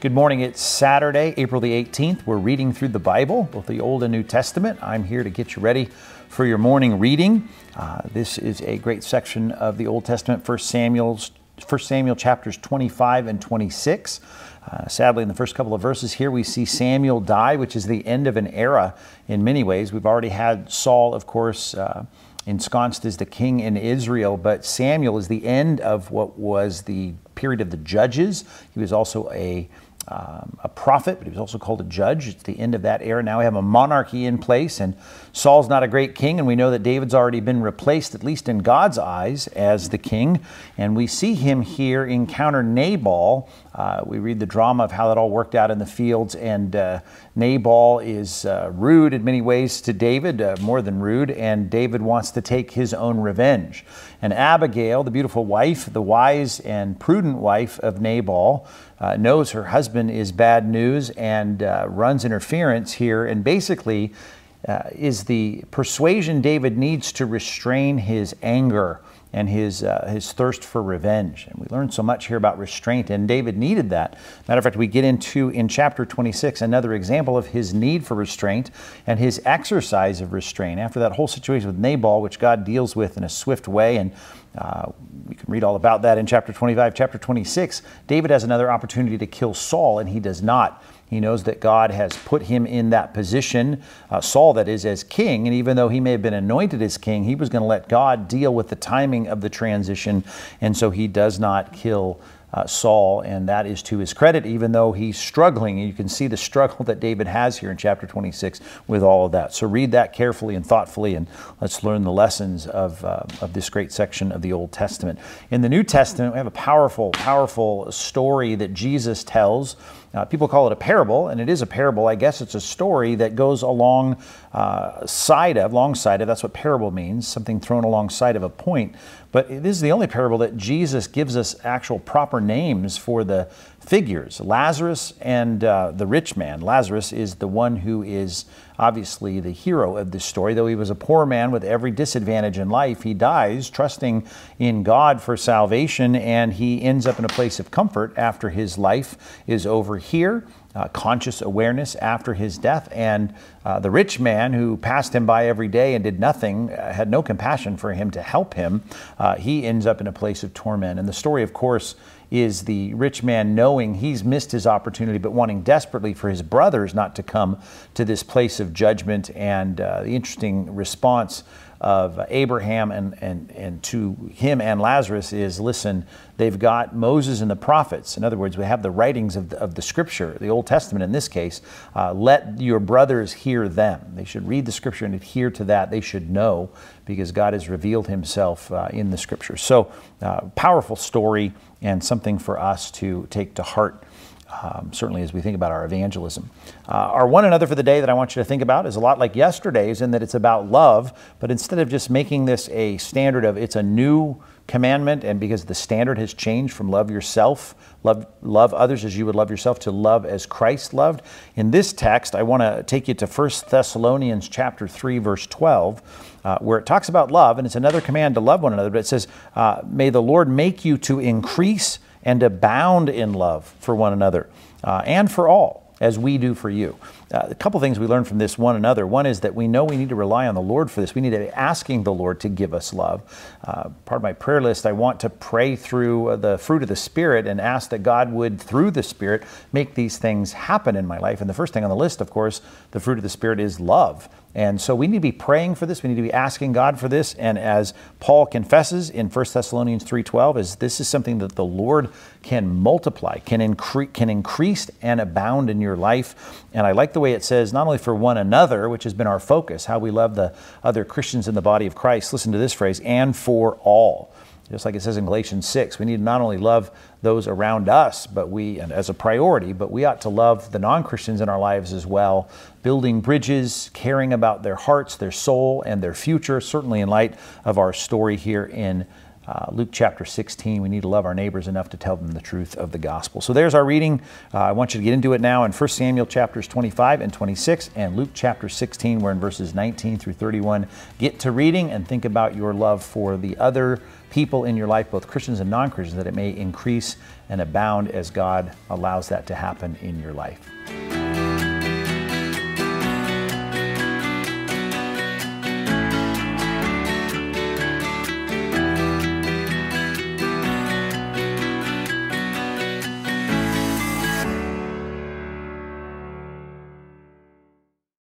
Good morning. It's Saturday, April the 18th. We're reading through the Bible, both the Old and New Testament. I'm here to get you ready for your morning reading. Uh, this is a great section of the Old Testament, 1 Samuel's 1 Samuel chapters 25 and 26. Uh, sadly, in the first couple of verses here, we see Samuel die, which is the end of an era in many ways. We've already had Saul, of course, uh, ensconced as the king in Israel, but Samuel is the end of what was the period of the judges. He was also a um, a prophet, but he was also called a judge. It's the end of that era. Now we have a monarchy in place, and Saul's not a great king, and we know that David's already been replaced, at least in God's eyes, as the king. And we see him here encounter Nabal. Uh, we read the drama of how that all worked out in the fields, and uh, Nabal is uh, rude in many ways to David, uh, more than rude, and David wants to take his own revenge. And Abigail, the beautiful wife, the wise and prudent wife of Nabal, uh, knows her husband is bad news and uh, runs interference here, and basically uh, is the persuasion David needs to restrain his anger and his, uh, his thirst for revenge. And we learn so much here about restraint, and David needed that. Matter of fact, we get into in chapter 26 another example of his need for restraint and his exercise of restraint. After that whole situation with Nabal, which God deals with in a swift way, and uh, we can read all about that in chapter 25. Chapter 26, David has another opportunity to kill Saul, and he does not. He knows that God has put him in that position, uh, Saul, that is, as king. And even though he may have been anointed as king, he was going to let God deal with the timing of the transition. And so he does not kill uh, Saul, and that is to his credit, even though he's struggling. You can see the struggle that David has here in chapter 26 with all of that. So read that carefully and thoughtfully, and let's learn the lessons of, uh, of this great section of the Old Testament. In the New Testament, we have a powerful, powerful story that Jesus tells. Uh, people call it a parable, and it is a parable. I guess it's a story that goes along uh, side of, alongside of. That's what parable means, something thrown alongside of a point. But this is the only parable that Jesus gives us actual proper names for the figures Lazarus and uh, the rich man. Lazarus is the one who is obviously the hero of this story. Though he was a poor man with every disadvantage in life, he dies trusting in God for salvation and he ends up in a place of comfort after his life is over here. Uh, conscious awareness after his death. And uh, the rich man who passed him by every day and did nothing, uh, had no compassion for him to help him, uh, he ends up in a place of torment. And the story, of course, is the rich man knowing he's missed his opportunity, but wanting desperately for his brothers not to come to this place of judgment. And uh, the interesting response of Abraham and, and, and to him and Lazarus is listen, they've got Moses and the prophets. In other words, we have the writings of the, of the scripture, the Old Testament in this case. Uh, let your brothers hear them. They should read the scripture and adhere to that. They should know because God has revealed himself uh, in the scripture. So, uh, powerful story and something for us to take to heart. Um, certainly, as we think about our evangelism. Uh, our one another for the day that I want you to think about is a lot like yesterday's in that it's about love, but instead of just making this a standard of it's a new commandment, and because the standard has changed from love yourself, love, love others as you would love yourself, to love as Christ loved. In this text, I want to take you to 1 Thessalonians chapter 3, verse 12, uh, where it talks about love, and it's another command to love one another, but it says, uh, May the Lord make you to increase and abound in love for one another uh, and for all as we do for you. Uh, a couple things we learn from this one another. One is that we know we need to rely on the Lord for this. We need to be asking the Lord to give us love. Uh, part of my prayer list, I want to pray through uh, the fruit of the Spirit and ask that God would, through the Spirit, make these things happen in my life. And the first thing on the list, of course, the fruit of the Spirit is love. And so we need to be praying for this. We need to be asking God for this. And as Paul confesses in 1 Thessalonians 3:12, is this is something that the Lord can multiply, can increase, can increase and abound in your life. And I like the way it says, not only for one another, which has been our focus, how we love the other Christians in the body of Christ. Listen to this phrase, and for all. Just like it says in Galatians 6, we need to not only love those around us, but we, and as a priority, but we ought to love the non Christians in our lives as well, building bridges, caring about their hearts, their soul, and their future, certainly in light of our story here in uh, Luke chapter 16. We need to love our neighbors enough to tell them the truth of the gospel. So there's our reading. Uh, I want you to get into it now in 1 Samuel chapters 25 and 26 and Luke chapter 16. We're in verses 19 through 31. Get to reading and think about your love for the other people in your life, both Christians and non Christians, that it may increase and abound as God allows that to happen in your life.